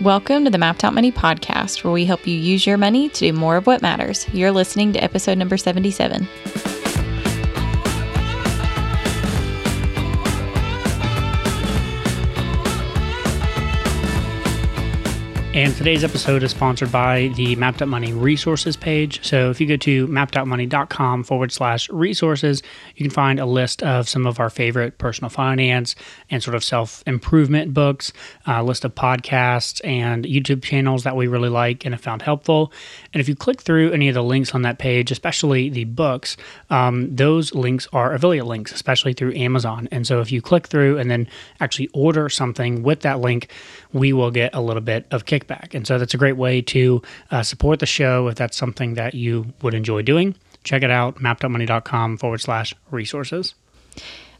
Welcome to the Mapped Out Money podcast, where we help you use your money to do more of what matters. You're listening to episode number 77. And today's episode is sponsored by the Mapped Out Money resources page. So if you go to mappedoutmoney.com forward slash resources, you can find a list of some of our favorite personal finance and sort of self improvement books, a list of podcasts and YouTube channels that we really like and have found helpful. And if you click through any of the links on that page, especially the books, um, those links are affiliate links, especially through Amazon. And so if you click through and then actually order something with that link, we will get a little bit of kickback. And so that's a great way to uh, support the show if that's something that you would enjoy doing. Check it out, mappedoutmoney.com forward slash resources.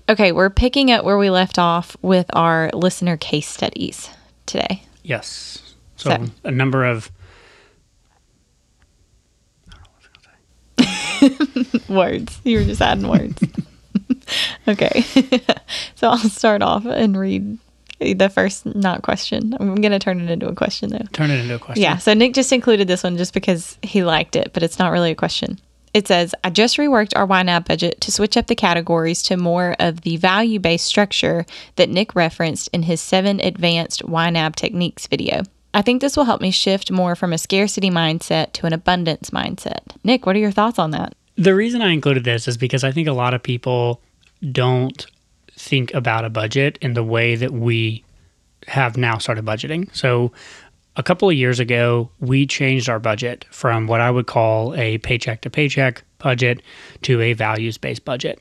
Okay, we're picking up where we left off with our listener case studies today. Yes. So, So- a number of Words. You were just adding words. okay. so I'll start off and read the first not question. I'm going to turn it into a question though. turn it into a question. Yeah, so Nick just included this one just because he liked it, but it's not really a question. It says, I just reworked our YNAB budget to switch up the categories to more of the value based structure that Nick referenced in his seven advanced YNAB techniques video. I think this will help me shift more from a scarcity mindset to an abundance mindset. Nick, what are your thoughts on that? The reason I included this is because I think a lot of people don't think about a budget in the way that we have now started budgeting. So, a couple of years ago, we changed our budget from what I would call a paycheck to paycheck budget to a values based budget.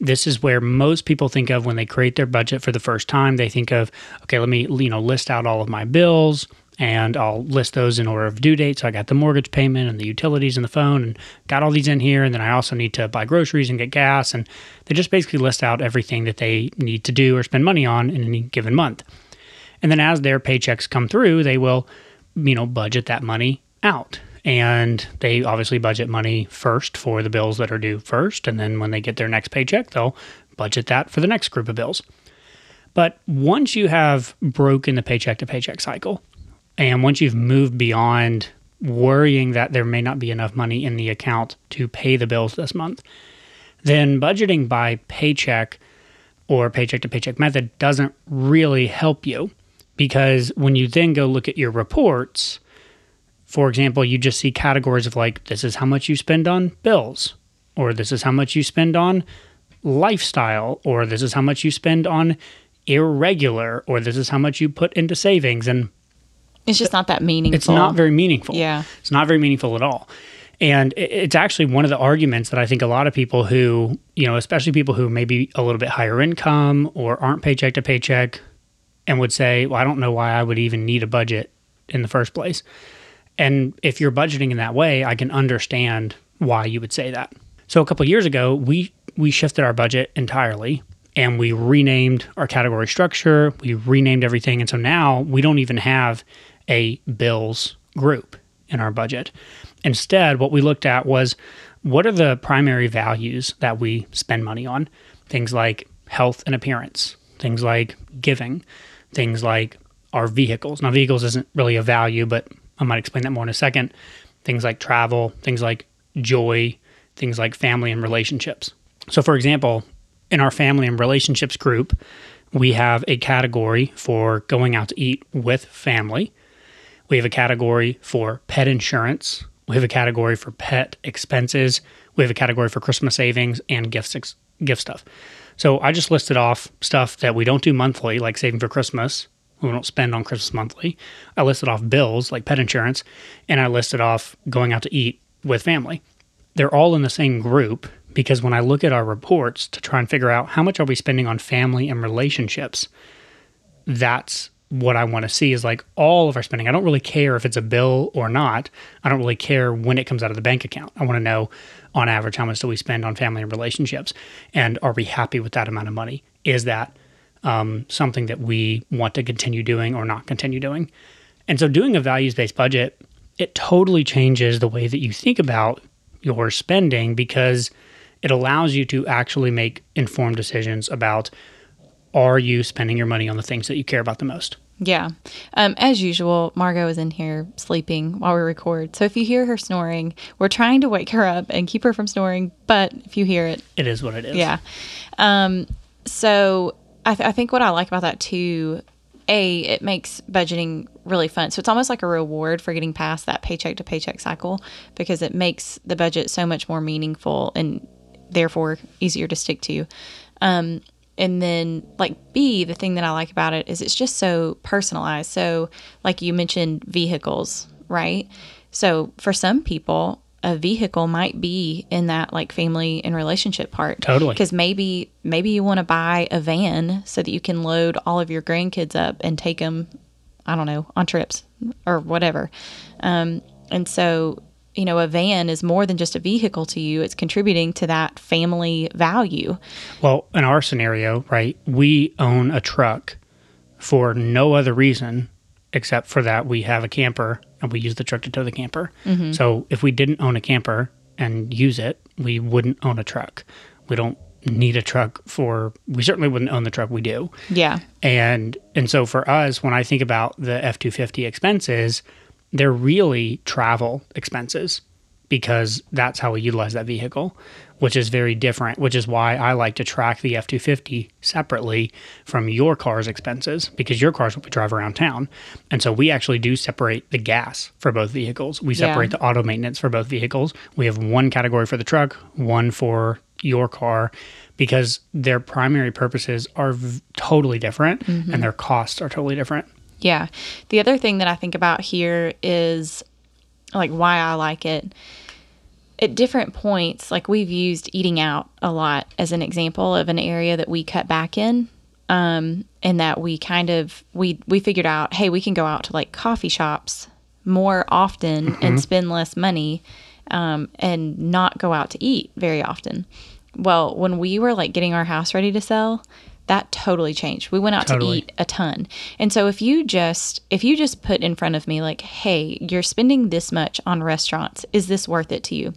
This is where most people think of when they create their budget for the first time. They think of, okay, let me, you know, list out all of my bills and I'll list those in order of due date. So I got the mortgage payment and the utilities and the phone and got all these in here. And then I also need to buy groceries and get gas. And they just basically list out everything that they need to do or spend money on in any given month. And then as their paychecks come through, they will, you know, budget that money out. And they obviously budget money first for the bills that are due first. And then when they get their next paycheck, they'll budget that for the next group of bills. But once you have broken the paycheck to paycheck cycle, and once you've moved beyond worrying that there may not be enough money in the account to pay the bills this month, then budgeting by paycheck or paycheck to paycheck method doesn't really help you because when you then go look at your reports, for example, you just see categories of like, this is how much you spend on bills, or this is how much you spend on lifestyle, or this is how much you spend on irregular, or this is how much you put into savings. And It's just not that meaningful. it's not very meaningful. Yeah. It's not very meaningful at all. And it's actually one of the arguments that I think a lot of people who, you know, especially people who may be a little bit higher income or aren't paycheck to paycheck and would say, well, I don't know why I would even need a budget in the first place. And if you're budgeting in that way, I can understand why you would say that. So a couple of years ago, we we shifted our budget entirely and we renamed our category structure, we renamed everything and so now we don't even have a bills group in our budget. Instead, what we looked at was what are the primary values that we spend money on? Things like health and appearance, things like giving, things like our vehicles. Now, vehicles isn't really a value, but I might explain that more in a second. Things like travel, things like joy, things like family and relationships. So, for example, in our family and relationships group, we have a category for going out to eat with family. We have a category for pet insurance. We have a category for pet expenses. We have a category for Christmas savings and gift ex- gift stuff. So I just listed off stuff that we don't do monthly, like saving for Christmas. We don't spend on Christmas monthly. I listed off bills like pet insurance, and I listed off going out to eat with family. They're all in the same group because when I look at our reports to try and figure out how much are we spending on family and relationships, that's what I want to see is like all of our spending. I don't really care if it's a bill or not. I don't really care when it comes out of the bank account. I want to know on average how much do we spend on family and relationships and are we happy with that amount of money? Is that um, something that we want to continue doing or not continue doing? And so doing a values based budget, it totally changes the way that you think about your spending because it allows you to actually make informed decisions about are you spending your money on the things that you care about the most? Yeah. Um, as usual, Margot is in here sleeping while we record. So if you hear her snoring, we're trying to wake her up and keep her from snoring. But if you hear it, It is what it is. yeah. Um, so I, th- I think what I like about that too, a it makes budgeting really fun. So it's almost like a reward for getting past that paycheck to paycheck cycle because it makes the budget so much more meaningful and therefore easier to stick to. Um, and then like B, the thing that I like about it is it's just so personalized. So like you mentioned vehicles, right? So for some people, a vehicle might be in that like family and relationship part. Totally. Because maybe maybe you want to buy a van so that you can load all of your grandkids up and take them, I don't know, on trips or whatever. Um, and so you know, a van is more than just a vehicle to you. It's contributing to that family value. Well, in our scenario, right, we own a truck for no other reason except for that we have a camper and we use the truck to tow the camper. Mm-hmm. So if we didn't own a camper and use it, we wouldn't own a truck. We don't need a truck for we certainly wouldn't own the truck we do. Yeah. And and so for us, when I think about the F two fifty expenses, they're really travel expenses because that's how we utilize that vehicle, which is very different. Which is why I like to track the F two fifty separately from your car's expenses because your cars will be drive around town, and so we actually do separate the gas for both vehicles. We Yeah. separate the auto maintenance for both vehicles. We have one category for the truck, one for your car because their primary purposes are v- totally different mm-hmm. and their costs are totally different. Yeah. The other thing that I think about here is like why I like it. At different points, like we've used eating out a lot as an example of an area that we cut back in. Um, and that we kind of we we figured out, hey, we can go out to like coffee shops more often and spend less money um, and not go out to eat very often. Well, when we were like getting our house ready to sell, that totally changed. We went out Totally. to eat a ton. And so if you just if you just put in front of me like, "Hey, you're spending this much on restaurants. Is this worth it to you?"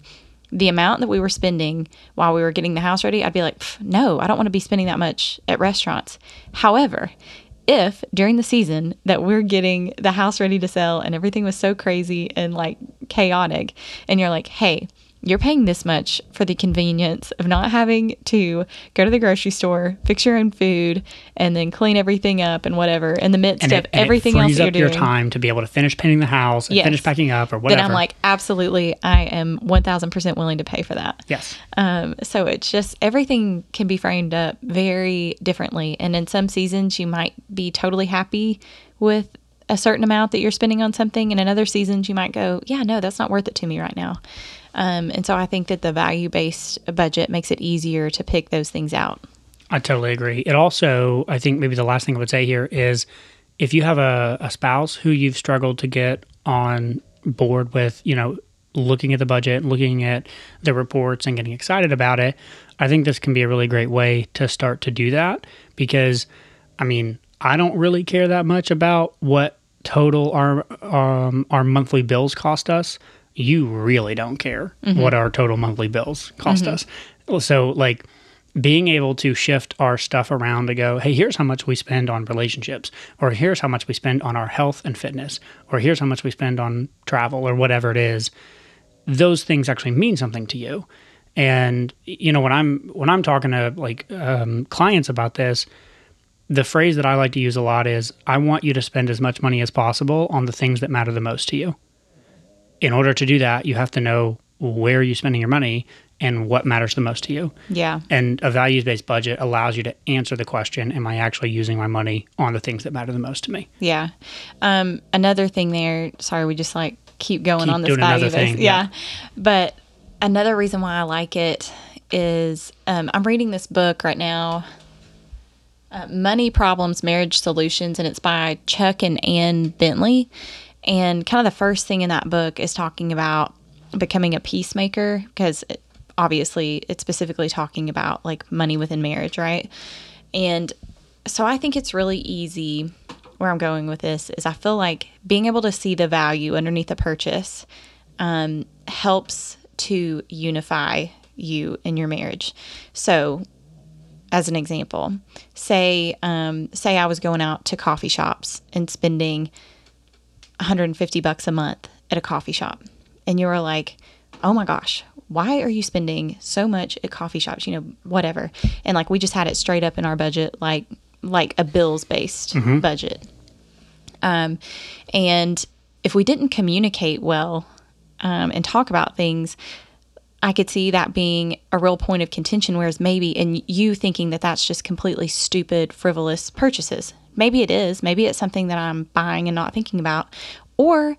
The amount that we were spending while we were getting the house ready, I'd be like, "No, I don't want to be spending that much at restaurants." However, if during the season that we're getting the house ready to sell and everything was so crazy and like chaotic and you're like, "Hey, you're paying this much for the convenience of not having to go to the grocery store, fix your own food, and then clean everything up and whatever in the midst And of it, and everything it else you're up your doing. time to be able to finish painting the house and Yes. finish packing up or whatever. Then I'm like, absolutely, I am 1000% willing to pay for that. yes, Um, so it's just everything can be framed up very differently. And in some seasons, you might be totally happy with a certain amount that you're spending on something. And in other seasons, you might go, yeah, no, that's not worth it to me right now. Um, and so I think that the value based budget makes it easier to pick those things out. I totally agree. It also, I think maybe the last thing I would say here is if you have a, a spouse who you've struggled to get on board with, you know, looking at the budget, looking at the reports and getting excited about it, I think this can be a really great way to start to do that because, I mean, I don't really care that much about what total our um, our monthly bills cost us. You really don't care what our total monthly bills cost us. So, like, being able to shift our stuff around to go, hey, here's how much we spend on relationships, or here's how much we spend on our health and fitness, or here's how much we spend on travel, or whatever it is. Those things actually mean something to you. And you know, when I'm when I'm talking to like um, clients about this, the phrase that I like to use a lot is, "I want you to spend as much money as possible on the things that matter the most to you." In order to do that, you have to know where you're spending your money and what matters the most to you. Yeah. And a values based budget allows you to answer the question Am I actually using my money on the things that matter the most to me? Yeah. Um, another thing there, sorry, we just like keep going Keep on this value base. thing, Yeah. yeah. But another reason why I like it is um, I'm reading this book right now, uh, Money Problems, Marriage Solutions, and it's by Chuck and Ann Bentley. And kind of the first thing in that book is talking about becoming a peacemaker because it, obviously it's specifically talking about like money within marriage, right? And so I think it's really easy. Where I'm going with this is I feel like being able to see the value underneath a purchase um, helps to unify you in your marriage. So as an example. Say, um, say I was going out to coffee shops and spending 150 bucks a month at a coffee shop, and you were like, "Oh my gosh, why are you spending so much at coffee shops? You know, whatever." And like we just had it straight up in our budget, like like a bills based budget. Um, and if we didn't communicate well um, and talk about things, I could see that being a real point of contention. Whereas maybe, and you thinking that that's just completely stupid, frivolous purchases. Maybe it is. Maybe it's something that I'm buying and not thinking about. Or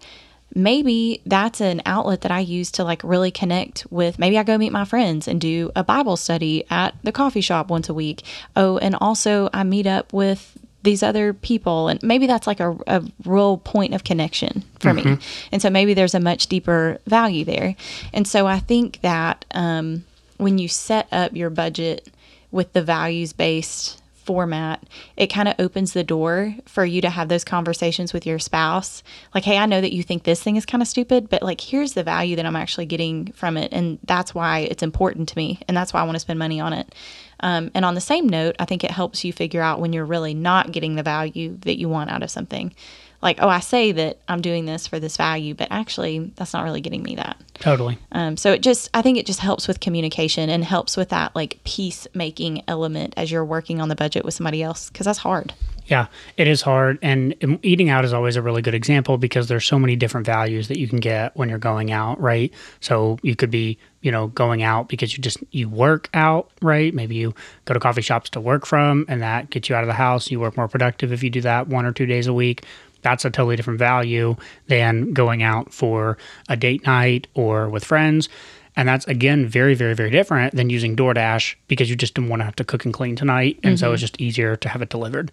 maybe that's an outlet that I use to like really connect with. Maybe I go meet my friends and do a Bible study at the coffee shop once a week. Oh, and also I meet up with these other people and maybe that's like a, a real point of connection for me and so maybe there's a much deeper value there and so i think that um, when you set up your budget with the values based format, it kind of opens the door for you to have those conversations with your spouse. Like, hey, I know that you think this thing is kind of stupid, but like, here's the value that I'm actually getting from it. And that's why it's important to me. And that's why I want to spend money on it. Um, and on the same note, I think it helps you figure out when you're really not getting the value that you want out of something. Like, oh, I say that I'm doing this for this value, but actually, that's not really getting me that. Totally. Um, so it just, I think it just helps with communication and helps with that like peacemaking element as you're working on the budget with somebody else because that's hard. Yeah, it is hard. And eating out is always a really good example because there's so many different values that you can get when you're going out, right? So you could be, you know, going out because you just you work out, right? Maybe you go to coffee shops to work from and that gets you out of the house. You work more productive if you do that one or two days a week. That's a totally different value than going out for a date night or with friends. And that's again very, very, very different than using DoorDash because you just don't want to have to cook and clean tonight. And so mm-hmm. it's just easier to have it delivered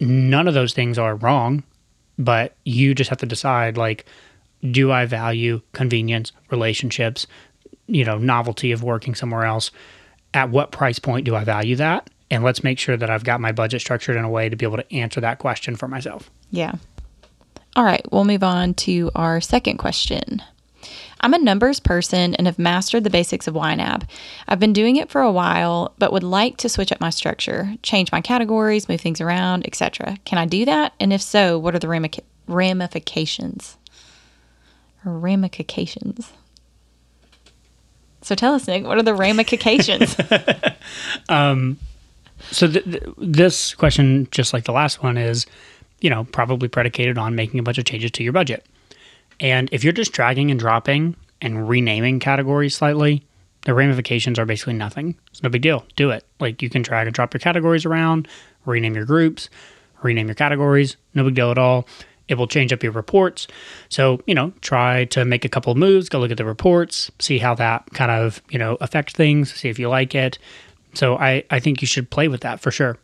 none of those things are wrong, but you just have to decide like, do I value convenience, relationships, you know, novelty of working somewhere else? At what price point do I value that? And let's make sure that I've got my budget structured in a way to be able to answer that question for myself. Yeah. All right, we'll move on to our second question. I'm a numbers person and have mastered the basics of YNAB. I've been doing it for a while, but would like to switch up my structure, change my categories, move things around, etc. Can I do that? And if so, what are the ramifications? Ramifications. So tell us, Nick, what are the ramifications? Um, so th- th- this question, just like the last one, is you know probably predicated on making a bunch of changes to your budget. And if you're just dragging and dropping and renaming categories slightly, the ramifications are basically nothing. It's no big deal. Do it. Like you can drag and drop your categories around, rename your groups, rename your categories. No big deal at all. It will change up your reports. So, you know, try to make a couple of moves, go look at the reports, see how that kind of, you know, affects things, see if you like it. So I, I think you should play with that for sure.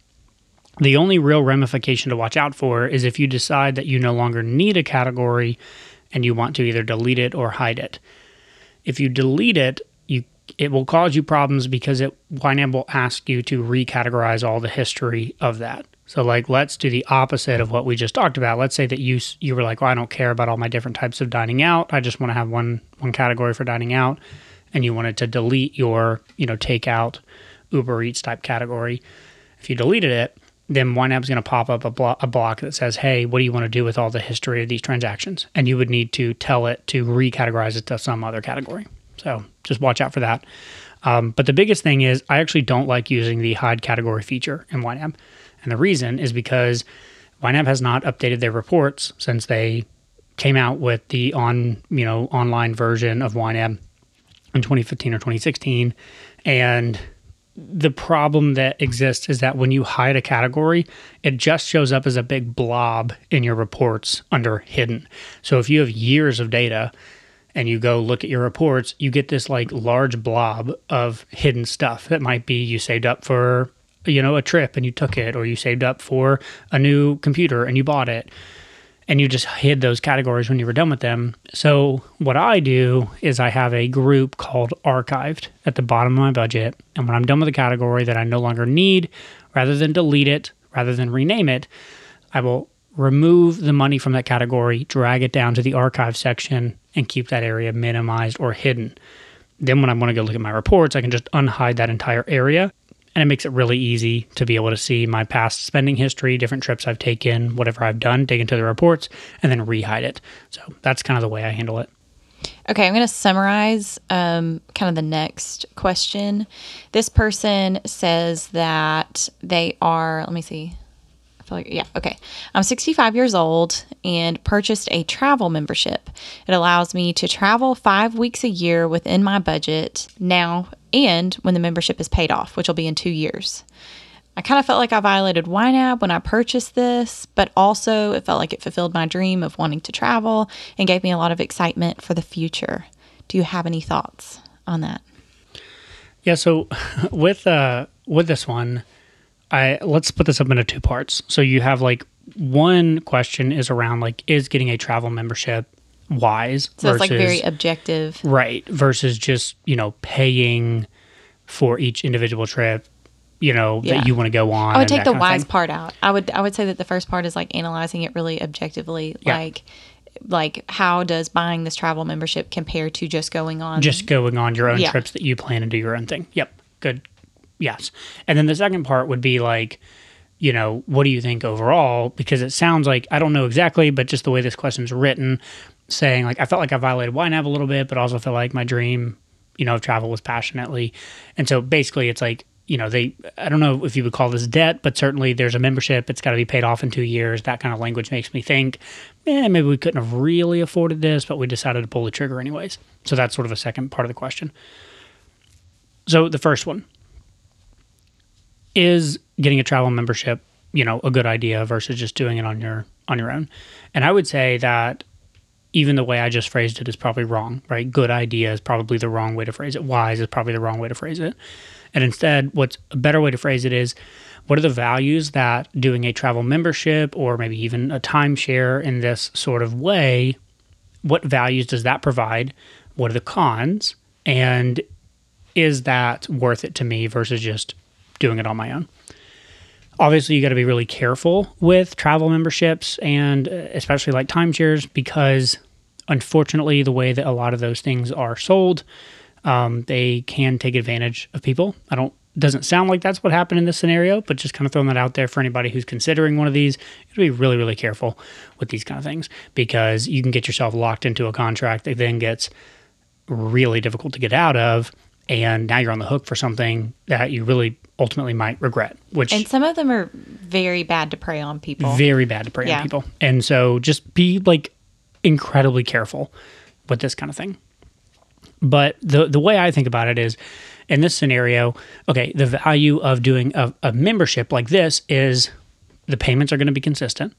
The only real ramification to watch out for is if you decide that you no longer need a category and you want to either delete it or hide it. If you delete it, you it will cause you problems because it YNAB will ask you to recategorize all the history of that. So like let's do the opposite of what we just talked about. Let's say that you you were like, "Well, I don't care about all my different types of dining out. I just want to have one one category for dining out." And you wanted to delete your, you know, takeout Uber Eats type category. If you deleted it, then YNAB's going to pop up a, blo- a block that says, hey, what do you want to do with all the history of these transactions? And you would need to tell it to recategorize it to some other category. So just watch out for that. Um, but the biggest thing is, I actually don't like using the hide category feature in YNAB. And the reason is because YNAB has not updated their reports since they came out with the on you know online version of YNAB in 2015 or 2016 and the problem that exists is that when you hide a category, it just shows up as a big blob in your reports under hidden. So if you have years of data and you go look at your reports, you get this like large blob of hidden stuff that might be you saved up for you know a trip and you took it or you saved up for a new computer and you bought it and you just hid those categories when you were done with them. So what I do is I have a group called archived at the bottom of my budget. And when I'm done with a category that I no longer need, rather than delete it, rather than rename it, I will remove the money from that category, drag it down to the archive section, and keep that area minimized or hidden. Then when I want to go look at my reports, I can just unhide that entire area and it makes it really easy to be able to see my past spending history, different trips I've taken, whatever I've done, dig into the reports, and then rehide it. So that's kind of the way I handle it. Okay, I'm going to summarize um, kind of the next question. This person says that they are, let me see. Feel like, yeah, okay. I'm 65 years old and purchased a travel membership. It allows me to travel five weeks a year within my budget now and when the membership is paid off, which will be in two years. I kind of felt like I violated YNAB when I purchased this, but also it felt like it fulfilled my dream of wanting to travel and gave me a lot of excitement for the future. Do you have any thoughts on that? Yeah, so with uh with this one, I let's put this up into two parts. So you have like one question is around like is getting a travel membership wise So it's like very objective. right versus just, you know, paying for each individual trip you know Yeah. that you want to go on. I would take the wise part out. I would I would say that the first part is like analyzing it really objectively, Yeah. like like how does buying this travel membership compare to just going on Just going on your own Yeah. trips that you plan and do your own thing. Yep, good. Yes, and then the second part would be like, you know, what do you think overall? Because it sounds like I don't know exactly, but just the way this question's written, saying like I felt like I violated YNAB a little bit, but also feel like my dream, you know, of travel was passionately, and so basically it's like you know they I don't know if you would call this debt, but certainly there's a membership. It's got to be paid off in two years. That kind of language makes me think, eh, maybe we couldn't have really afforded this, but we decided to pull the trigger anyways. So that's sort of a second part of the question. So the first one is getting a travel membership, you know, a good idea versus just doing it on your on your own. And I would say that even the way I just phrased it is probably wrong, right? Good idea is probably the wrong way to phrase it. Wise is probably the wrong way to phrase it. And instead, what's a better way to phrase it is what are the values that doing a travel membership or maybe even a timeshare in this sort of way, what values does that provide? What are the cons? And is that worth it to me versus just doing it on my own? Obviously, you got to be really careful with travel memberships and uh, especially like timeshares because unfortunately, the way that a lot of those things are sold, um, they can take advantage of people. I don't doesn't sound like that's what happened in this scenario, but just kind of throwing that out there for anybody who's considering one of these, you to be really, really careful with these kind of things because you can get yourself locked into a contract that then gets really difficult to get out of, and now you're on the hook for something that you really ultimately might regret, which And some of them are very bad to prey on people. very bad to prey Yeah. on people. And so just be like incredibly careful with this kind of thing. But the the way I think about it is in this scenario, okay, the value of doing a, a membership like this is the payments are going to be consistent,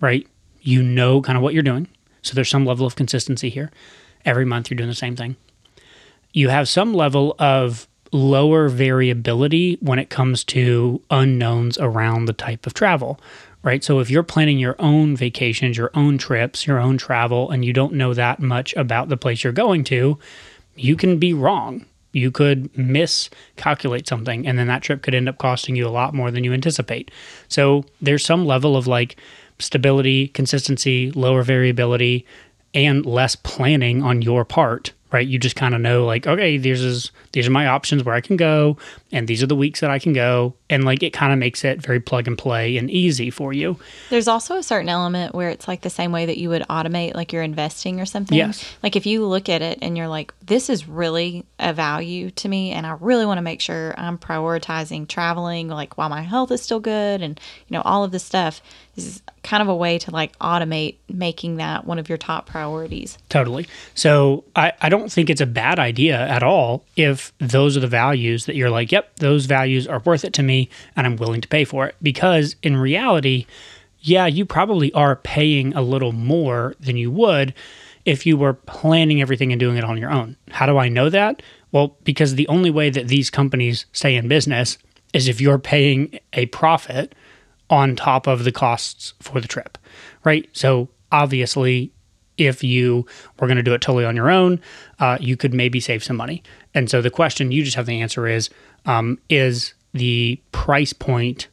right? You know kind of what you're doing. So there's some level of consistency here. Every month you're doing the same thing. You have some level of lower variability when it comes to unknowns around the type of travel, right? So if you're planning your own vacations, your own trips, your own travel, and you don't know that much about the place you're going to, you can be wrong. You could miscalculate something, and then that trip could end up costing you a lot more than you anticipate. So there's some level of like stability, consistency, lower variability, and less planning on your part, right? You just kind of know like, okay, these is these are my options where I can go, and these are the weeks that I can go, and like it kind of makes it very plug and play and easy for you. There's also a certain element where it's like the same way that you would automate like you're investing or something. Yes. Like if you look at it and you're like, this is really a value to me and I really want to make sure I'm prioritizing traveling like while my health is still good and you know, all of this stuff this is kind of a way to like automate making that one of your top priorities. Totally. So I, I don't think it's a bad idea at all if those are the values that you're like, yep, those values are worth it to me and I'm willing to pay for it. Because in reality, yeah, you probably are paying a little more than you would if you were planning everything and doing it on your own. How do I know that? Well, because the only way that these companies stay in business is if you're paying a profit on top of the costs for the trip, right? So obviously, if you were going to do it totally on your own, uh, you could maybe save some money. And so the question you just have the answer is: um, Is the price point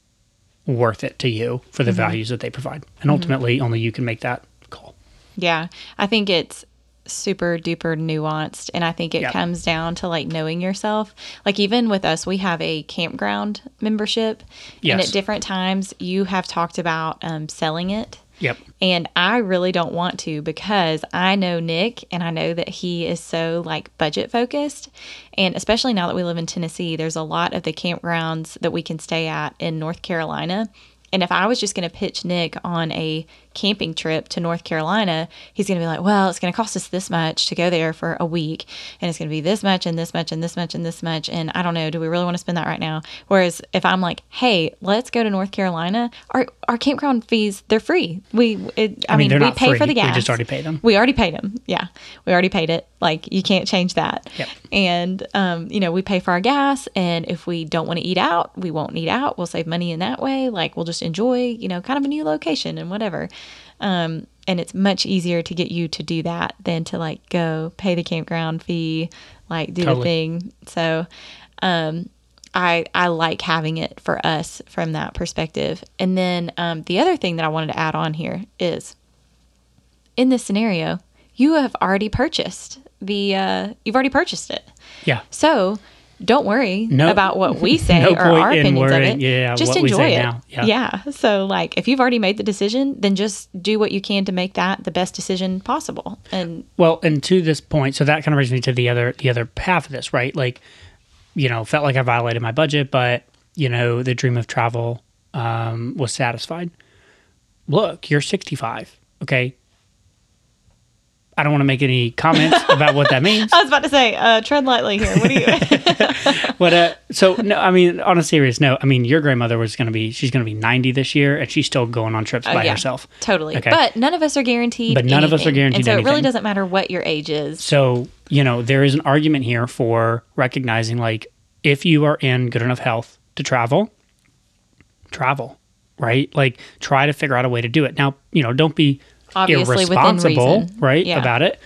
worth it to you for the values that they provide? And ultimately, only you can make that call. Yeah. I think it's super duper nuanced and i think it Yep. comes down to like knowing yourself like even with us we have a campground membership and at different times you have talked about um, selling it Yep. and I really don't want to because I know Nick and I know that he is so like budget focused. And especially now that we live in Tennessee, there's a lot of the campgrounds that we can stay at in North Carolina. And if I was just going to pitch Nick on a camping trip to North Carolina, he's going to be like, well, it's going to cost us this much to go there for a week. And it's going to be this much and this much and this much and this much. And I don't know, do we really want to spend that right now? Whereas if I'm like, hey, let's go to North Carolina, our, our campground fees, they're free. We, it, I, mean, mean, we pay free. for the gas. We just already paid them. We already paid them. Yeah. We already paid it. Like you can't change that. Yep. And, um, you know, we pay for our gas. And if we don't want to eat out, we won't eat out. We'll save money in that way. Like we'll just enjoy, you know, kind of a new location and whatever. Um, and it's much easier to get you to do that than to like go pay the campground fee, like do the thing. So, um, I I like having it for us from that perspective. And then um, the other thing that I wanted to add on here is, in this scenario, you have already purchased the uh, you've already purchased it. Yeah. So don't worry No- about what we say no or our in opinions of it. yeah, just enjoy it. Yeah. yeah. So like if you've already made the decision, then just do what you can to make that the best decision possible. And Well, and to this point, so that kind of brings me to the other the other half of this, right? Like, you know, felt like I violated my budget, but you know, the dream of travel um, was satisfied. Look, you're 65, okay. I don't want to make any comments about what that means. I was about to say, uh, tread lightly here. What do you? But uh, so no, I mean, on a serious note, I mean, your grandmother was going to be she's going to be 90 this year, and she's still going on trips by Oh, yeah. herself. Totally. Okay. But none of us are guaranteed. But none of us are guaranteed And so it really doesn't matter what your age is. So, you know, there is an argument here for recognizing like if you are in good enough health to travel, travel, right? Like try to figure out a way to do it. Now, you know, don't be Obviously irresponsible, reason. right, Yeah. about it.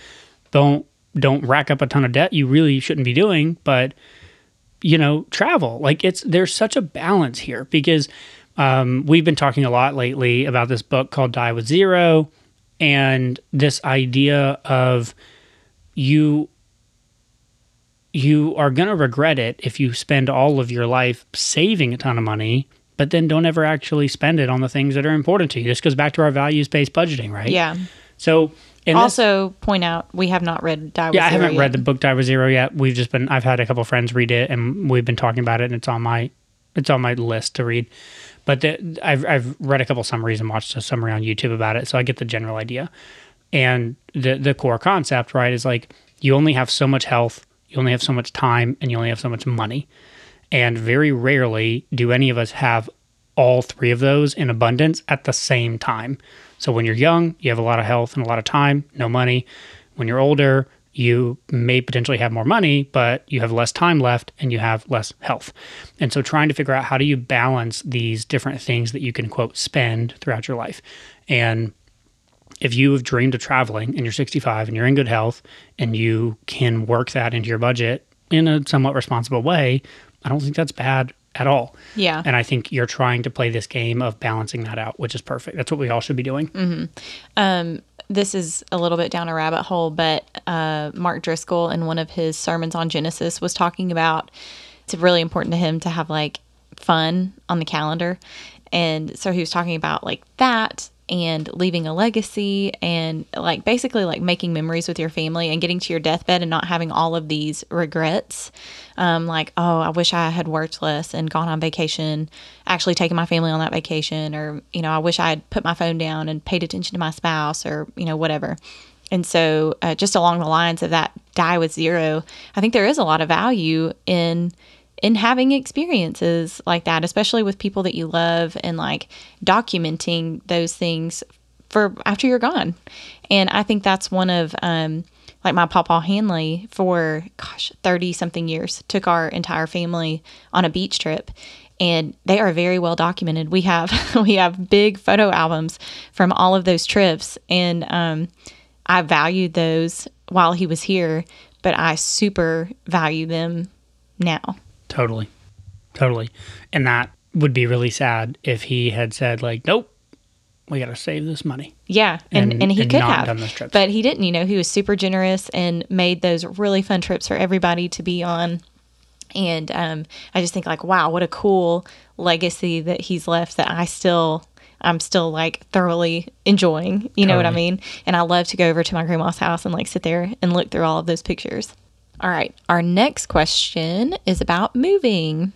Don't don't rack up a ton of debt you really shouldn't be doing, but you know, travel. Like it's there's such a balance here because um, we've been talking a lot lately about this book called Die with Zero and this idea of you you are going to regret it if you spend all of your life saving a ton of money but then don't ever actually spend it on the things that are important to you this goes back to our values-based budgeting right Yeah. so this- also, point out we have not read Die yeah, I haven't yet. read the book Die with Zero yet. We've just been I've had a couple friends read it and we've been talking about it and it's on my it's on my list to read. But the, I've I've read a couple summaries and watched a summary on YouTube about it, so I get the general idea. And the the core concept, right, is like you only have so much health, you only have so much time, and you only have so much money. And very rarely do any of us have all three of those in abundance at the same time. So when you're young, you have a lot of health and a lot of time, no money. When you're older, you may potentially have more money, but you have less time left and you have less health. And so trying to figure out how do you balance these different things that you can quote spend throughout your life. And if you have dreamed of traveling and you're 65 and you're in good health and you can work that into your budget in a somewhat responsible way, I don't think that's bad at all. Yeah. And I think you're trying to play this game of balancing that out, which is perfect. That's what we all should be doing. um, this is a little bit down a rabbit hole, but uh, Mark Driscoll in one of his sermons on Genesis was talking about it's really important to him to have like fun on the calendar. And so he was talking about like that and leaving a legacy and like basically like making memories with your family and getting to your deathbed and not having all of these regrets. Um, like, oh, I wish I had worked less and gone on vacation, actually taken my family on that vacation, or, you know, I wish I had put my phone down and paid attention to my spouse or, you know, whatever. And so, uh, just along the lines of that die with zero, I think there is a lot of value in in having experiences like that, especially with people that you love and like documenting those things for after you're gone. And I think that's one of um like my papa Hanley for gosh, 30 something years took our entire family on a beach trip and they are very well documented. We have we have big photo albums from all of those trips and um I valued those while he was here, but I super value them now. Totally. Totally. And that would be really sad if he had said, like, nope, we got to save this money. Yeah, and And- and, he and could have, done those trips. but he didn't. You know, he was super generous and made those really fun trips for everybody to be on. And um, I just think like, wow, what a cool legacy that he's left that I still. I'm still like thoroughly enjoying, you know what I mean? And I love to go over to my grandma's house and like sit there and look through all of those pictures. All right. Our next question is about moving,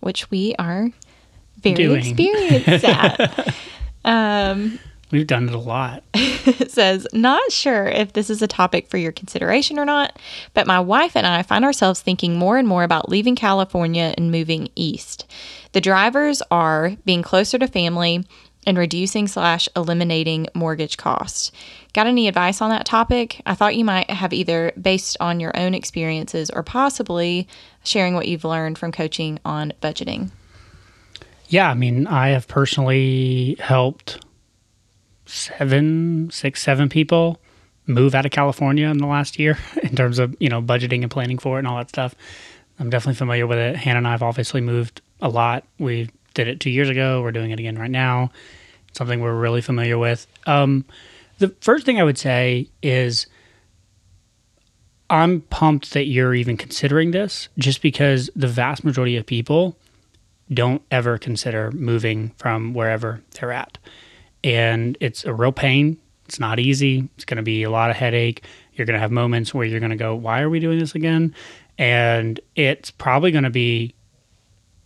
which we are very Doing. experienced at. um, We've done it a lot. it says, Not sure if this is a topic for your consideration or not, but my wife and I find ourselves thinking more and more about leaving California and moving east. The drivers are being closer to family and reducing slash eliminating mortgage costs. Got any advice on that topic? I thought you might have either based on your own experiences or possibly sharing what you've learned from coaching on budgeting. Yeah, I mean, I have personally helped seven, six, seven people move out of California in the last year in terms of, you know, budgeting and planning for it and all that stuff. I'm definitely familiar with it. Hannah and I have obviously moved a lot. We did it two years ago. We're doing it again right now. It's something we're really familiar with. Um, the first thing I would say is I'm pumped that you're even considering this just because the vast majority of people don't ever consider moving from wherever they're at. And it's a real pain. It's not easy. It's going to be a lot of headache. You're going to have moments where you're going to go, why are we doing this again? And it's probably going to be,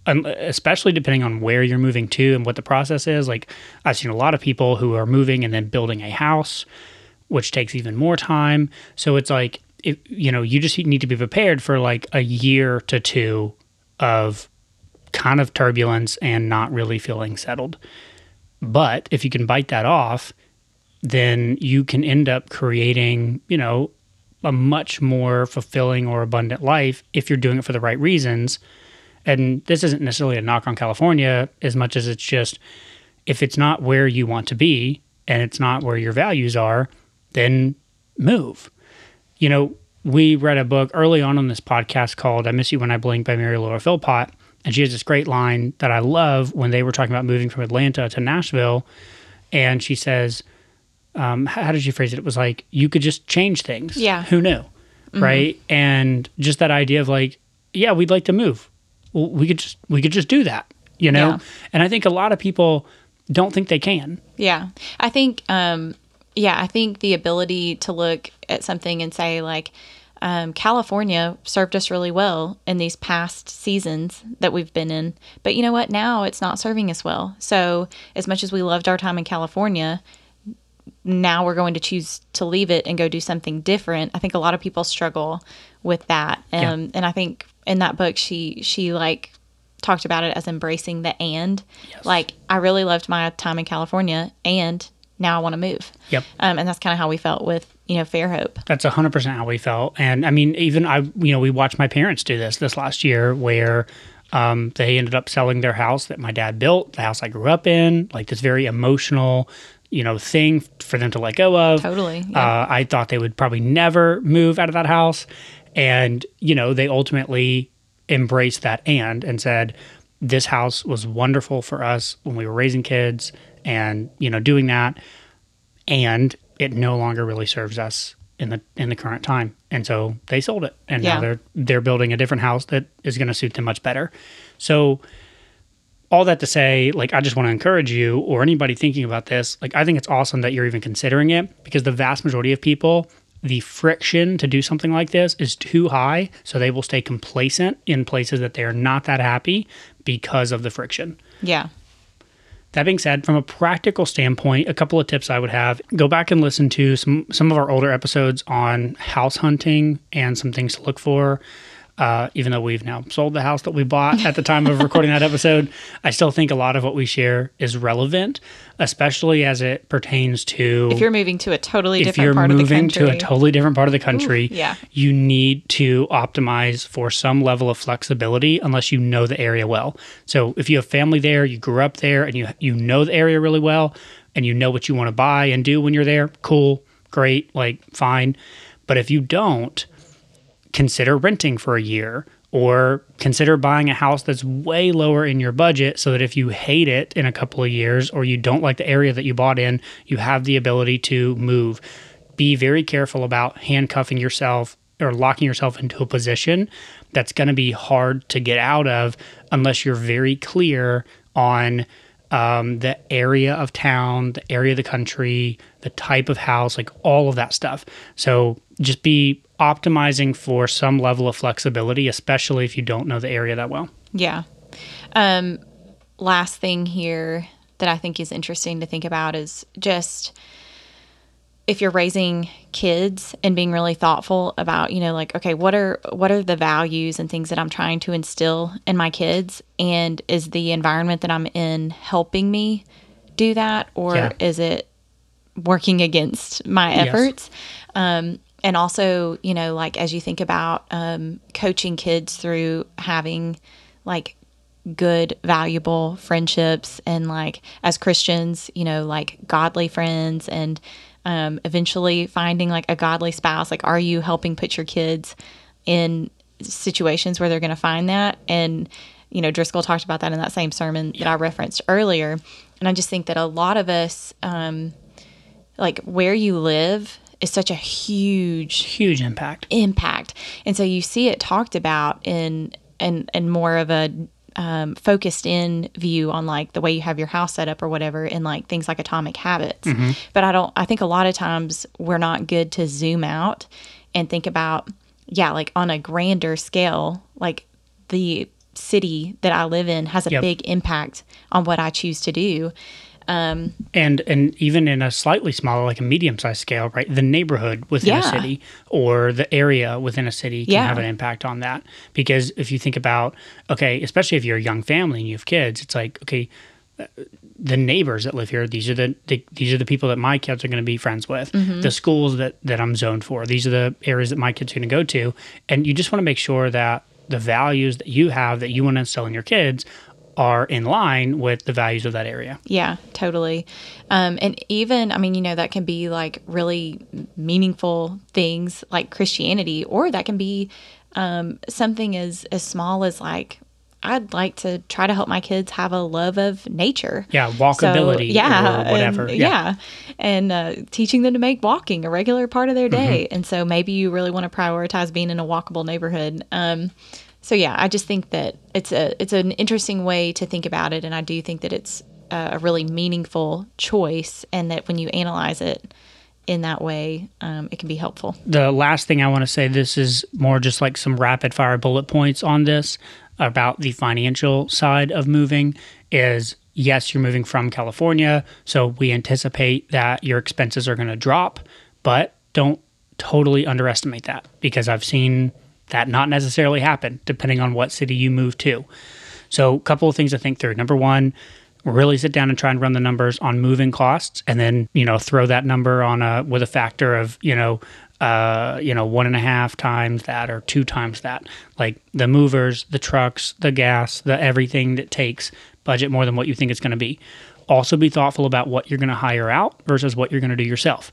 um, especially depending on where you're moving to and what the process is. Like, I've seen a lot of people who are moving and then building a house, which takes even more time. So it's like, if, you know, you just need to be prepared for like a year to two of kind of turbulence and not really feeling settled. But if you can bite that off, then you can end up creating, you know, a much more fulfilling or abundant life if you're doing it for the right reasons. And this isn't necessarily a knock on California as much as it's just if it's not where you want to be and it's not where your values are, then move. You know, we read a book early on on this podcast called I Miss You When I Blink by Mary Laura Philpott. And she has this great line that I love when they were talking about moving from Atlanta to Nashville. And she says, um, how did she phrase it? It was like, you could just change things. Yeah. Who knew? Right. And just that idea of like, yeah, we'd like to move. Well, we could just, we could just do that, you know? Yeah. And I think a lot of people don't think they can. Yeah. I think, um, yeah, I think the ability to look at something and say, like, um, California served us really well in these past seasons that we've been in. But you know what? Now it's not serving us well. So, as much as we loved our time in California, now we're going to choose to leave it and go do something different. I think a lot of people struggle with that. Yeah. Um, And I think in that book, she, she like, talked about it as embracing the and like i really loved my time in california and now i want to move Yep. um, and that's kind of how we felt with you know fairhope That's hundred percent how we felt, and I mean, even I, you know, we watched my parents do this this last year, where um, they ended up selling their house that my dad built, the house I grew up in, like this very emotional, you know, thing for them to let go of. Totally, yeah. Uh, I thought they would probably never move out of that house, and you know, they ultimately embraced that and and said, "This house was wonderful for us when we were raising kids, and you know, doing that." and it no longer really serves us in the in the current time. And so they sold it, and Yeah. now they're they're building a different house that is going to suit them much better. So all that to say, like I just want to encourage you or anybody thinking about this, like I think it's awesome that you're even considering it because the vast majority of people the friction to do something like this is too high, so they will stay complacent in places that they are not that happy because of the friction. yeah That being said, from a practical standpoint, a couple of tips I would have: go back and listen to some some of our older episodes on house hunting and some things to look for. Uh, even though we've now sold the house that we bought at the time of recording that episode, I still think a lot of what we share is relevant, especially as it pertains to if you're moving to a totally if different you're part of the moving country to a totally different part of the country, yeah. you need to optimize for some level of flexibility unless you know the area well. So if you have family there, you grew up there and you you know the area really well and you know what you want to buy and do when you're there, cool, great, like fine. But if you don't, consider renting for a year or consider buying a house that's way lower in your budget so that if you hate it in a couple of years or you don't like the area that you bought in, you have the ability to move. Be very careful about handcuffing yourself or locking yourself into a position that's going to be hard to get out of unless you're very clear on um, the area of town, the area of the country, the type of house, like all of that stuff. So just be optimizing for some level of flexibility, especially if you don't know the area that well. Yeah. Um, last thing here that I think is interesting to think about is just if you're raising kids and being really thoughtful about you know like okay what are what are the values and things that i'm trying to instill in my kids and is the environment that i'm in helping me do that or Yeah. is it working against my Yes. efforts um, and also you know like as you think about um, coaching kids through having like good valuable friendships and like as christians you know like godly friends and um, eventually finding like a godly spouse like are you helping put your kids in situations where they're going to find that? And you know driscoll talked about that in that same sermon that i referenced earlier. And i just think that a lot of us um, like where you live is such a huge Huge impact. impact and so you see it talked about in and in more of a um, focused in view on like the way you have your house set up or whatever and like things like atomic habits but i don't i think a lot of times we're not good to zoom out and think about yeah like on a grander scale like the city that i live in has a Yep. big impact on what i choose to do and and even in a slightly smaller like a medium sized scale right the neighborhood within a city or the area within a city can Yeah. have an impact on that. Because if you think about okay especially if you're a young family and you have kids it's like okay uh, the neighbors that live here these are the, the these are the people that my kids are going to be friends with. The schools that that i'm zoned for these are the areas that my kids are going to go to. And you just want to make sure that the values that you have that you want to instill in your kids are in line with the values of that area Yeah, totally. Um, and even, I mean, you know, that can be like really meaningful things like Christianity, or that can be um, something as as small as like I'd like to try to help my kids have a love of nature. Yeah, walkability yeah, or whatever. And, Yeah. yeah, and uh, teaching them to make walking a regular part of their day. Mm-hmm. And so maybe you really want to prioritize being in a walkable neighborhood. Um, so yeah, I just think that it's a it's an interesting way to think about it, and I do think that it's a, a really meaningful choice, and that when you analyze it in that way, um, it can be helpful. the last thing I want to say, this is more just like some rapid fire bullet points on this about the financial side of moving is yes, you're moving from California. So we anticipate that your expenses are going to drop, but don't totally underestimate that because I've seen that not necessarily happen depending on what city you move to. So, a couple of things to think through. Number one, really sit down and try and run the numbers on moving costs, and then you know throw that number on a with a factor of you know uh, you know one and a half times that or two times that. Like the movers, the trucks, the gas, the everything that takes budget more than what you think it's going to be. Also, be thoughtful about what you're going to hire out versus what you're going to do yourself.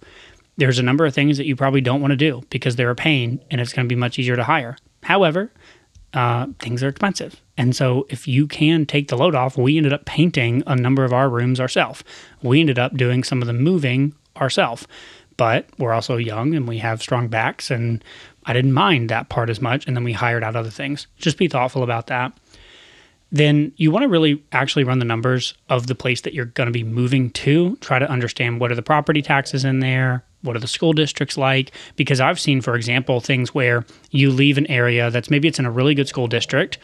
There's a number of things that you probably don't want to do because they're a pain and it's going to be much easier to hire. However, uh, things are expensive. And so if you can take the load off, we ended up painting a number of our rooms ourselves. We ended up doing some of the moving ourselves. But we're also young and we have strong backs and I didn't mind that part as much and then we hired out other things. Just be thoughtful about that. Then you want to really actually run the numbers of the place that you're going to be moving to. Try to understand what are the property taxes in there, what are the school districts like because I've seen for example things where you leave an area that's maybe it's in a really good school district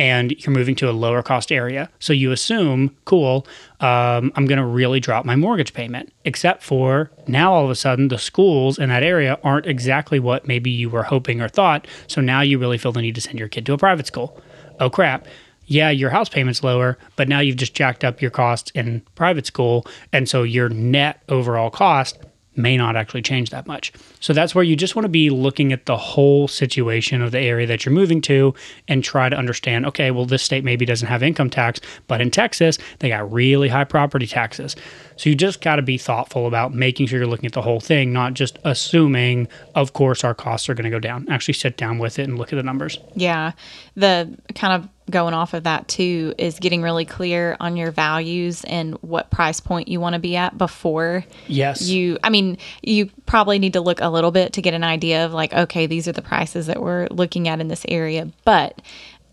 and you're moving to a lower cost area. So you assume, cool, um, I'm going to really drop my mortgage payment. Except for now, all of a sudden, the schools in that area aren't exactly what maybe you were hoping or thought. So now you really feel the need to send your kid to a private school. Oh, crap. Yeah, your house payment's lower, but now you've just jacked up your costs in private school. And so your net overall cost may not actually change that much. So that's where you just want to be looking at the whole situation of the area that you're moving to and try to understand okay, well, this state maybe doesn't have income tax, but in Texas, they got really high property taxes. So you just got to be thoughtful about making sure you're looking at the whole thing, not just assuming, of course, our costs are going to go down. Actually sit down with it and look at the numbers. Yeah. The kind of going off of that too is getting really clear on your values and what price point you want to be at before Yes. you i mean you probably need to look a little bit to get an idea of like okay these are the prices that we're looking at in this area but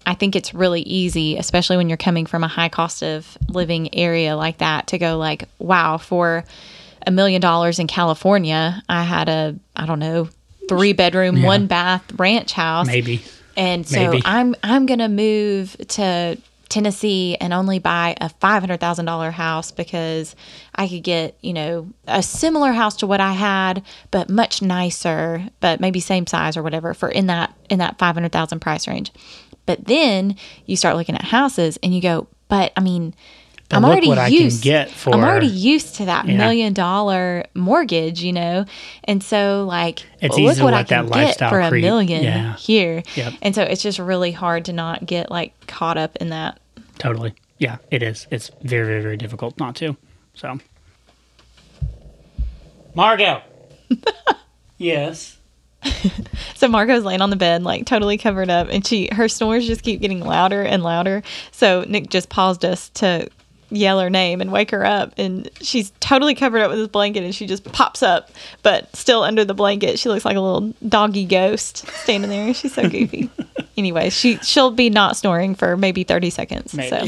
i think it's really easy especially when you're coming from a high cost of living area like that to go like wow for a million dollars in california i had a i don't know three bedroom one bath ranch house Maybe. And so Maybe. I'm I'm gonna move to Tennessee and only buy a five hundred thousand dollar house because I could get you know a similar house to what I had, but much nicer, but maybe same size or whatever for in that in that five hundred thousand price range. But then you start looking at houses and you go, but I mean. I'm look already what I can used. get for- I'm already used to that Yeah. million dollar mortgage, you know, and so like, It's look easy to what I can get for a creep. million Yeah. here. Yep. And so it's just really hard to not get like caught up in that. Totally. Yeah, it is. It's very, very, very difficult not to. So, Margot. yes. So Marco's laying on the bed, like totally covered up, and she her snores just keep getting louder and louder. So Nick just paused us to yell her name and wake her up, and she's totally covered up with this blanket, and she just pops up, but still under the blanket, she looks like a little doggy ghost standing there. She's so goofy. anyway, she she'll be not snoring for maybe thirty seconds. Maybe. So.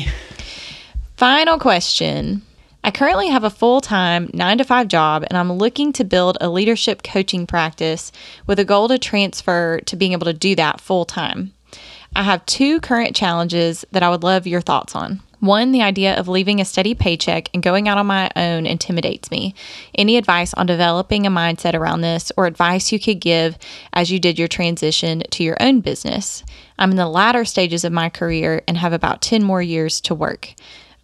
Final question. I currently have a full time nine to five job, and I'm looking to build a leadership coaching practice with a goal to transfer to being able to do that full time. I have two current challenges that I would love your thoughts on. One, the idea of leaving a steady paycheck and going out on my own intimidates me. Any advice on developing a mindset around this or advice you could give as you did your transition to your own business? I'm in the latter stages of my career and have about 10 more years to work.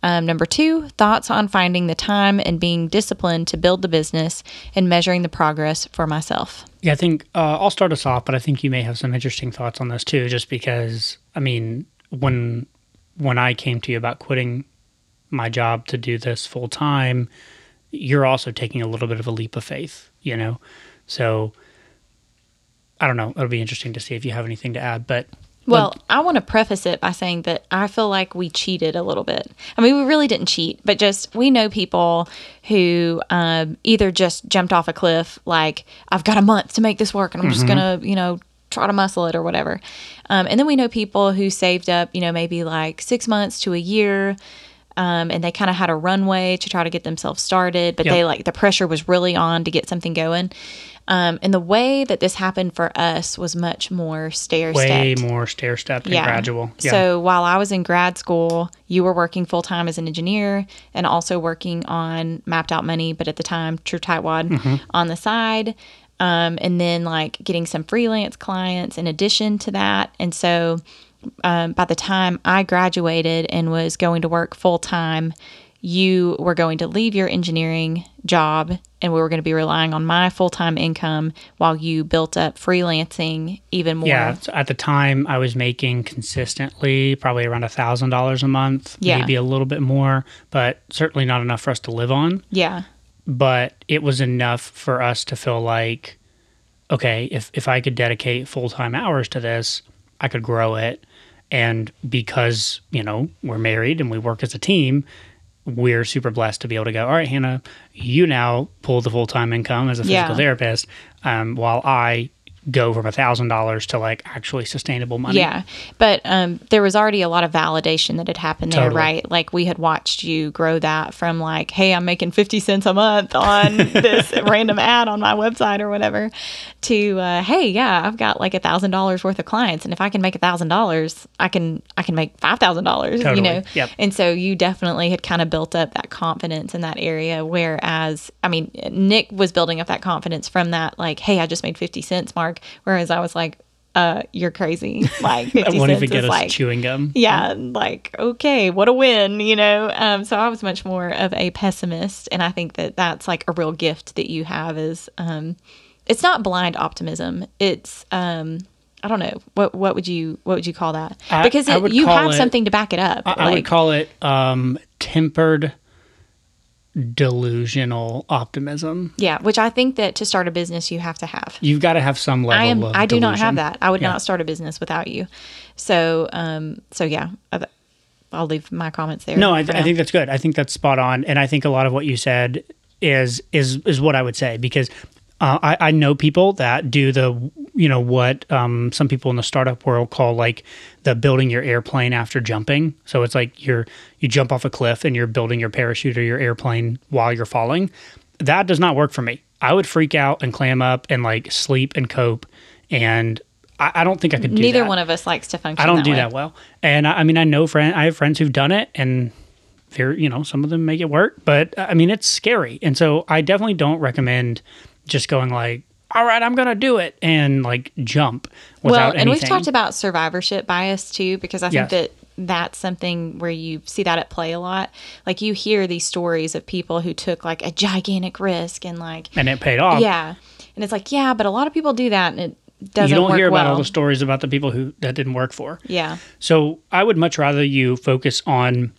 Um, number two, thoughts on finding the time and being disciplined to build the business and measuring the progress for myself. Yeah, I think uh, I'll start us off, but I think you may have some interesting thoughts on this too, just because, I mean, when when I came to you about quitting my job to do this full time, you're also taking a little bit of a leap of faith, you know? So I don't know. It'll be interesting to see if you have anything to add, but Well, I want to preface it by saying that I feel like we cheated a little bit. I mean, we really didn't cheat, but just we know people who um, either just jumped off a cliff, like, I've got a month to make this work and I'm just going to, you know, try to muscle it or whatever. Um, and then we know people who saved up, you know, maybe like six months to a year. Um, and they kind of had a runway to try to get themselves started, but Yep. they like the pressure was really on to get something going. Um, and the way that this happened for us was much more stair way more stair stepped and gradual. Yeah. So while I was in grad school, you were working full time as an engineer and also working on mapped out money, but at the time, True Tightwad Mm-hmm. on the side. Um, and then like getting some freelance clients in addition to that. And so um, by the time I graduated and was going to work full time, you were going to leave your engineering job and we were going to be relying on my full time income while you built up freelancing even more. Yeah, so at the time I was making consistently probably around a thousand dollars a month, Yeah. maybe a little bit more, but certainly not enough for us to live on. Yeah. But it was enough for us to feel like, okay, if if I could dedicate full time hours to this, I could grow it. And because you know we're married and we work as a team, we're super blessed to be able to go. All right, Hannah, you now pull the full time income as a physical Yeah. therapist, um, while I go from a thousand dollars to like actually sustainable money. Yeah, but um, there was already a lot of validation that had happened there, Totally. right? Like we had watched you grow that from like, hey, I'm making fifty cents a month on this random ad on my website or whatever, to uh, hey, yeah, I've got like a thousand dollars worth of clients, and if I can make a thousand dollars, I can I can make five thousand dollars, you know. Yep. And so you definitely had kind of built up that confidence in that area. Whereas, I mean, Nick was building up that confidence from that, like, hey, I just made 50 cents mark. Whereas I was like, uh, you're crazy. Like 50 I won't cents even get us like, chewing gum. yeah, like, okay, what a win, you know? Um, so I was much more of a pessimist. And I think that that's like a real gift that you have is, um, it's not blind optimism. It's, um, I don't know. What, what would you, what would you call that? I- Because it, you have it- something to back it up. I, I would call it um, tempered delusional optimism. yeah, which I think that to start a business, you have to have. You've got to have some level I am. of I do not have that. I would Yeah. not start a business without you. So, um, so yeah, I'll leave my comments there. No, I, for I think that's good. I think that's spot on, and I think a lot of what you said is is is what I would say because uh, I, I know people that do the you know what um, some people in the startup world call like the building your airplane after jumping. So it's like you're you jump off a cliff and you're building your parachute or your airplane while you're falling. That does not work for me. I would freak out and clam up and like sleep and cope, and I, I don't think I could do that. neither that. one of us likes to function. I don't that do way. that well. And I, I mean, I know friend, I have friends who've done it, and they're you know some of them make it work, but I mean it's scary, and so I definitely don't recommend just going like, all right, I'm gonna do it and like jump without well, and anything. we've talked about survivorship bias too, because I Yes. think that that's something where you see that at play a lot. Like you hear these stories of people who took like a gigantic risk and like, and it paid off. yeah, and it's like, yeah, but a lot of people do that and it doesn't work. you don't hear about well. all the stories about the people who that didn't work for. yeah, So I would much rather you focus on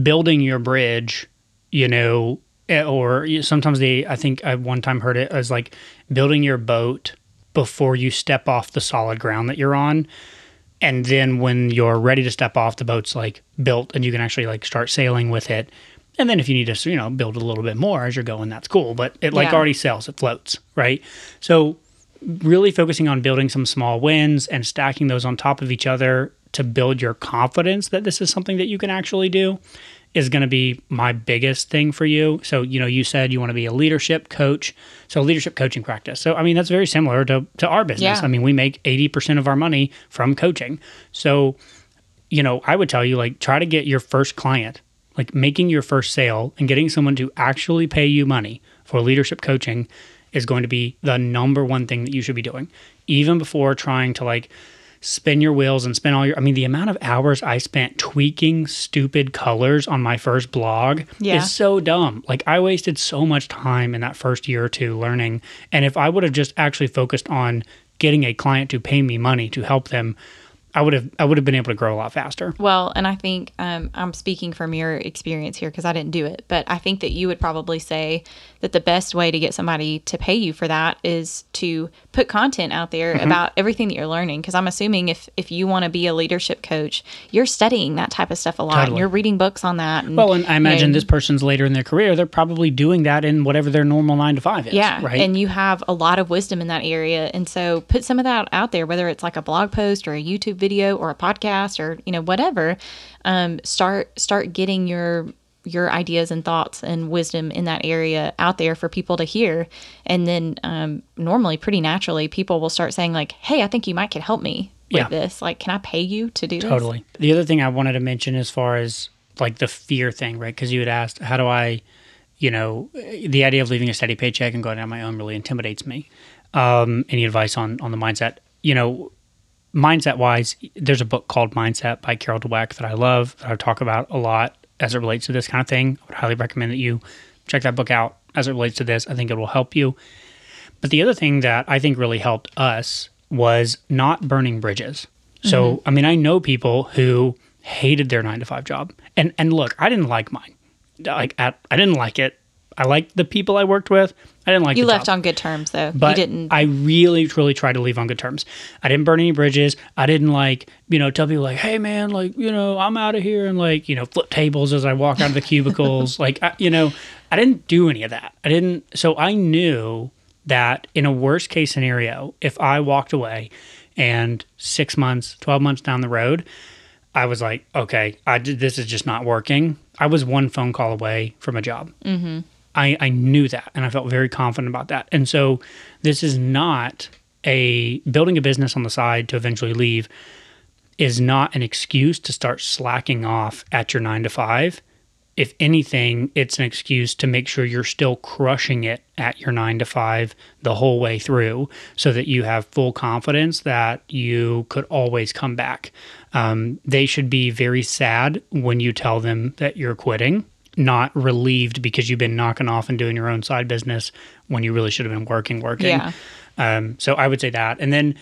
building your bridge, you know, Eh, or sometimes they, I think I one time heard it as like building your boat before you step off the solid ground that you're on. And then when you're ready to step off, the boat's like built and you can actually like start sailing with it. And then if you need to, you know, build a little bit more as you're going, that's cool. But it like Yeah. already sails, it floats, right? So really focusing on building some small wins and stacking those on top of each other to build your confidence that this is something that you can actually do is going to be my biggest thing for you. So, you know, you said you want to be a leadership coach. So, leadership coaching practice. So, I mean, that's very similar to, to our business. Yeah. I mean, we make 80% of our money from coaching. So, you know, I would tell you like try to get your first client, like making your first sale and getting someone to actually pay you money for leadership coaching is going to be the number one thing that you should be doing. Even before trying to like spin your wheels and spend all your I mean the amount of hours I spent tweaking stupid colors on my first blog Yeah. is so dumb. Like I wasted so much time in that first year or two learning and if I would have just actually focused on getting a client to pay me money to help them I would have I would have been able to grow a lot faster. Well, and I think um, I'm speaking from your experience here because I didn't do it, but I think that you would probably say that the best way to get somebody to pay you for that is to put content out there Mm-hmm. about everything that you're learning. Because I'm assuming if if you want to be a leadership coach, you're studying that type of stuff a lot. Totally. And you're reading books on that. And, Well, and I you imagine know, this person's later in their career, they're probably doing that in whatever their normal nine to five is. Yeah, Right. and you have a lot of wisdom in that area, and so put some of that out there, whether it's like a blog post or a YouTube video or a podcast or you know whatever. Um, start start getting your your ideas and thoughts and wisdom in that area out there for people to hear, and then um, normally, pretty naturally, people will start saying like, "Hey, I think you might could help me with Yeah. this. Like, can I pay you to do this?" Totally. The other thing I wanted to mention as far as like the fear thing, right? Because you had asked, how do I, you know, the idea of leaving a steady paycheck and going on my own really intimidates me. Um, any advice on on the mindset? You know, mindset wise, there's a book called Mindset by Carol Dweck that I love that I talk about a lot as it relates to this kind of thing. I would highly recommend that you check that book out as it relates to this. I think it will help you. But the other thing that I think really helped us was not burning bridges. So, mm-hmm. I mean, I know people who hated their nine to five job. And and look, I didn't like mine. Like at, I didn't like it. I liked the people I worked with. I didn't like You left job. on good terms, though. But you didn't. I really, truly tried to leave on good terms. I didn't burn any bridges. I didn't like, you know, tell people like, "Hey, man, like, you know, I'm out of here," and like, you know, flip tables as I walk out of the cubicles. like, I, you know, I didn't do any of that. I didn't. So I knew that in a worst case scenario, if I walked away, and six months, twelve months down the road, I was like, okay, I did, this is just not working. I was one phone call away from a job. Mm-hmm. I, I knew that and I felt very confident about that. And so this is not a building a business on the side to eventually leave is not an excuse to start slacking off at your nine to five. if anything, it's an excuse to make sure you're still crushing it at your nine to five the whole way through so that you have full confidence that you could always come back. Um, they should be very sad when you tell them that you're quitting, not relieved because you've been knocking off and doing your own side business when you really should have been working, working. Yeah. Um, so I would say that. And then,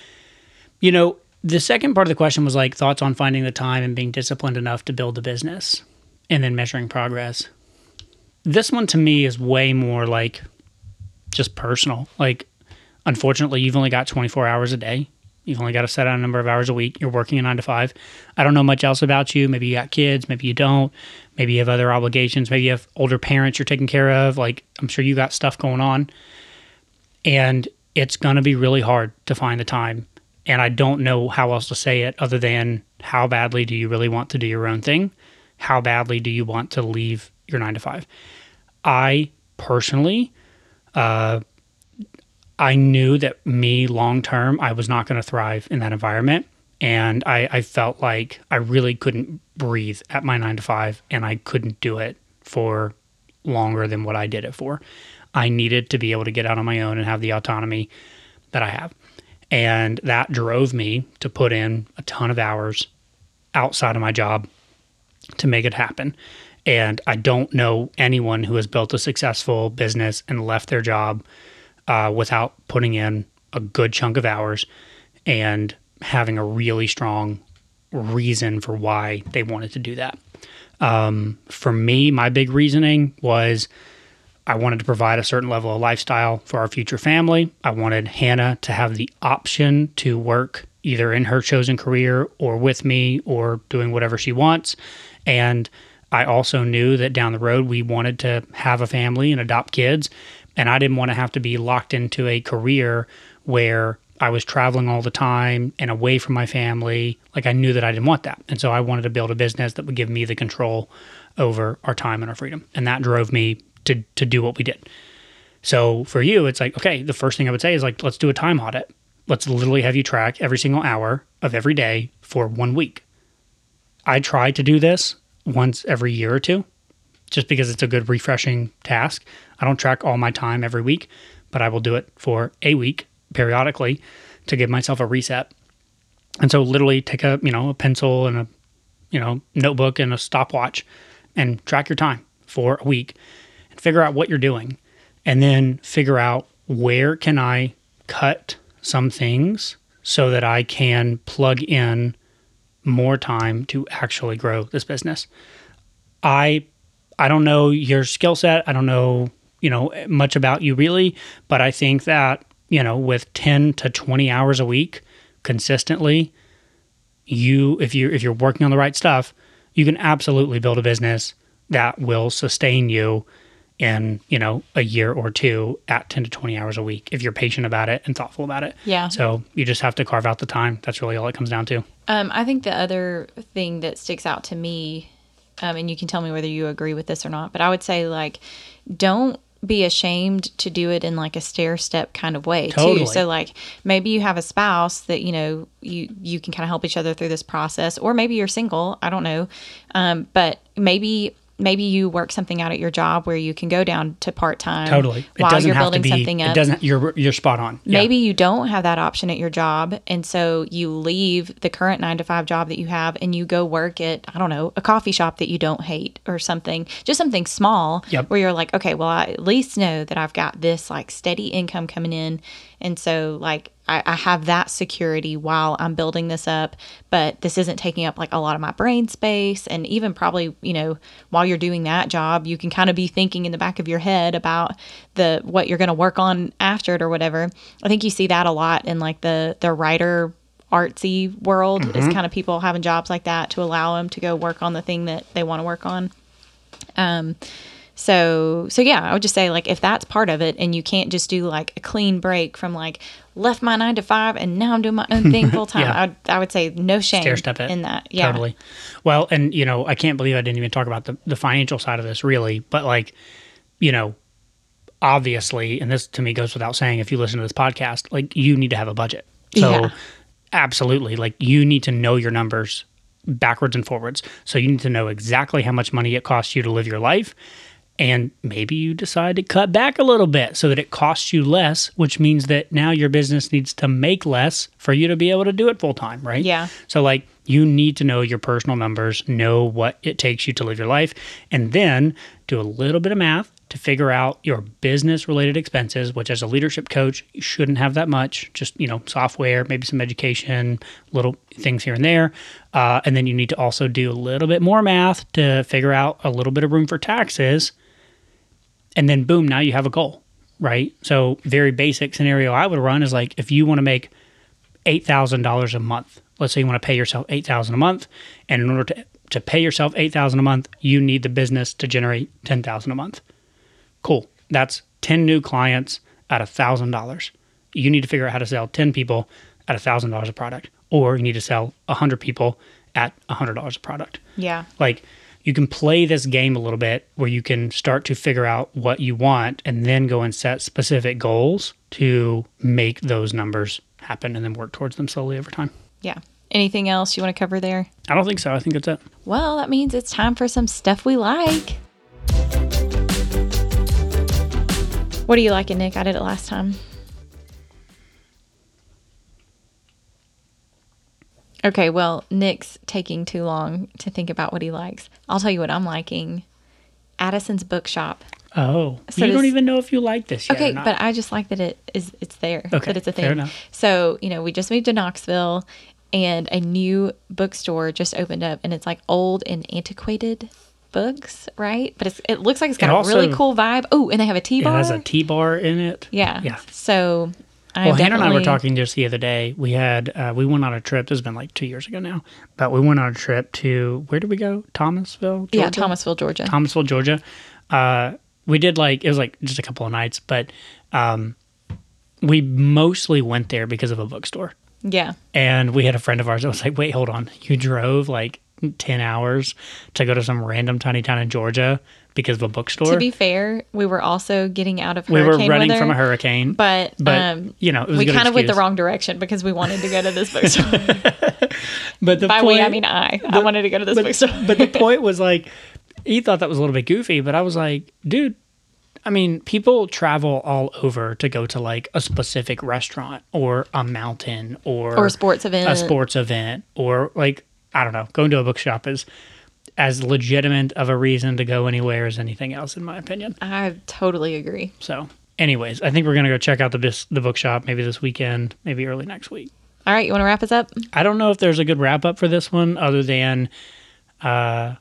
you know, the second part of the question was like thoughts on finding the time and being disciplined enough to build a business and then measuring progress. This one to me is way more like just personal. Like, unfortunately, you've only got 24 hours a day. You've only got a set out a number of hours a week. You're working a nine to five. I don't know much else about you. Maybe you got kids. Maybe you don't. Maybe you have other obligations. Maybe you have older parents you're taking care of. Like, I'm sure you got stuff going on. And it's going to be really hard to find the time. And I don't know how else to say it other than how badly do you really want to do your own thing? How badly do you want to leave your nine to five? I personally, uh, I knew that me long term, I was not going to thrive in that environment. And I, I felt like I really couldn't breathe at my nine to five, and I couldn't do it for longer than what I did it for. I needed to be able to get out on my own and have the autonomy that I have. And that drove me to put in a ton of hours outside of my job to make it happen. And I don't know anyone who has built a successful business and left their job uh, without putting in a good chunk of hours and having a really strong reason for why they wanted to do that. Um, for me, my big reasoning was I wanted to provide a certain level of lifestyle for our future family. I wanted Hannah to have the option to work either in her chosen career or with me or doing whatever she wants. And I also knew that down the road we wanted to have a family and adopt kids. And I didn't want to have to be locked into a career where I was traveling all the time and away from my family. Like I knew that I didn't want that. And so I wanted to build a business that would give me the control over our time and our freedom. And that drove me to to do what we did. So for you, it's like, okay, the first thing I would say is like, let's do a time audit. Let's literally have you track every single hour of every day for one week. I try to do this once every year or two, just because it's a good refreshing task. I don't track all my time every week, but I will do it for a week periodically to give myself a reset. And so literally take a, you know, a pencil and a, you know, notebook and a stopwatch and track your time for a week and figure out what you're doing and then figure out where can I cut some things so that I can plug in more time to actually grow this business. I I don't know your skill set. I don't know, you know, much about you really, but I think that, you know, with 10 to 20 hours a week consistently, you if you if you're working on the right stuff, you can absolutely build a business that will sustain you in you know a year or two at 10 to 20 hours a week if you're patient about it and thoughtful about it Yeah. so you just have to carve out the time that's really all it comes down to Um, I think the other thing that sticks out to me, um, and you can tell me whether you agree with this or not, but I would say like, don't be ashamed to do it in like a stair step kind of way Totally. too. So like maybe you have a spouse that you know you you can kind of help each other through this process, or maybe you're single. I don't know, um, but maybe. Maybe you work something out at your job where you can go down to part time. totally it while doesn't you're have building to be something it doesn't you're you're spot on Yeah. Maybe you don't have that option at your job. And so you leave the current nine to five job that you have and you go work at, I don't know, a coffee shop that you don't hate or something, just something small Yep. where you're like, okay, well, I at least know that I've got this like steady income coming in. And so, like, I, I have that security while I'm building this up, but this isn't taking up like a lot of my brain space. And even probably, you know, while you're doing that job, you can kind of be thinking in the back of your head about the what you're going to work on after it or whatever. I think you see that a lot in like the the writer artsy world is kind of people having jobs like that to allow them to go work on the thing that they want to work on. Um, so so yeah, I would just say like if that's part of it, and you can't just do like a clean break from like left my nine to five and now I'm doing my own thing full time. Yeah. I would I would say no shame stair step it in that. Yeah, totally well and you know i can't believe i didn't even talk about the, the financial side of this really but like you know obviously and this to me goes without saying if you listen to this podcast like you need to have a budget so Yeah. absolutely like you need to know your numbers backwards and forwards. So you need to know exactly how much money it costs you to live your life. And maybe you decide to cut back a little bit so that it costs you less, which means that now your business needs to make less for you to be able to do it full time, right? Yeah. So, like, you need to know your personal numbers, know what it takes you to live your life, and then do a little bit of math to figure out your business related expenses, which as a leadership coach, you shouldn't have that much, just, you know, software, maybe some education, little things here and there. Uh, and then you need to also do a little bit more math to figure out a little bit of room for taxes. And then boom, now you have a goal, right? So, very basic scenario I would run is like if you want to make $8,000 a month, let's say you want to pay yourself 8000 a month, and in order to, to pay yourself 8000 a month, you need the business to generate 10000 a month. Cool. That's 10 new clients at $1,000. You need to figure out how to sell 10 people at $1,000 a product, or you need to sell 100 people at $100 a product. Yeah. Like you can play this game a little bit where you can start to figure out what you want and then go and set specific goals to make those numbers happen and then work towards them slowly over time. Yeah. Anything else you want to cover there? I don't think so. I think that's it. Well, that means it's time for some stuff we like. What are you liking, Nick? I did it last time. Okay, well, Nick's taking too long to think about what he likes. I'll tell you what I'm liking Addison's Bookshop. Oh, So you don't even know if you like this yet. Okay, but I just like that it is it's there. Okay, that it's a fair thing. enough. So, you know, we just moved to Knoxville and a new bookstore just opened up and it's like old and antiquated books, right? But it's it looks like it's got It a really cool vibe. Oh, and they have a tea it bar. has a tea bar in it. yeah. Yeah. So I Well, Hannah and I were talking just the other day. We had uh, we went on a trip. This has been like two years ago now, but we went on a trip to where did we go? Thomasville. Yeah, Thomasville, Georgia. Thomasville, Georgia. Uh, we did like it was like just a couple of nights, but um, we mostly went there because of a bookstore. yeah. And we had a friend of ours that was like, "Wait, hold on, you drove like ten hours to go to some random tiny town in Georgia because of a bookstore." To be fair, we were also getting out of we were running weather, from a hurricane, but, but um, you know, it was we kind of went the wrong direction because we wanted to go to this bookstore. But the By point, we, I mean I. I wanted to go to this but, bookstore. but the point was like, he thought that was a little bit goofy, but I was like, dude, I mean, people travel all over to go to like a specific restaurant or a mountain or Or a sports event. a sports event, or like I don't know, going to a bookshop is as legitimate of a reason to go anywhere as anything else, in my opinion. I totally agree. So, anyways, I think we're gonna go check out the bis- the bookshop maybe this weekend, maybe early next week. All right, you want to wrap us up? I don't know if there's a good wrap up for this one other than uh,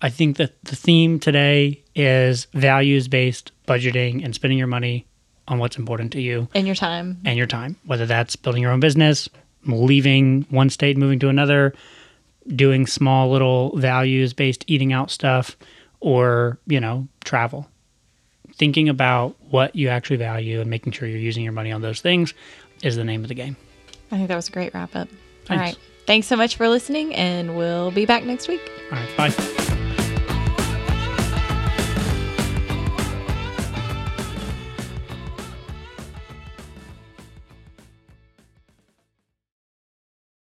I think that the theme today is values based budgeting and spending your money on what's important to you In your time. and your time, whether that's building your own business, leaving one state, moving to another, doing small little values based eating out stuff, or, you know, travel. Thinking about what you actually value and making sure you're using your money on those things is the name of the game. I think that was a great wrap up. All Thanks. right. Thanks so much for listening, and we'll be back next week. All right, bye.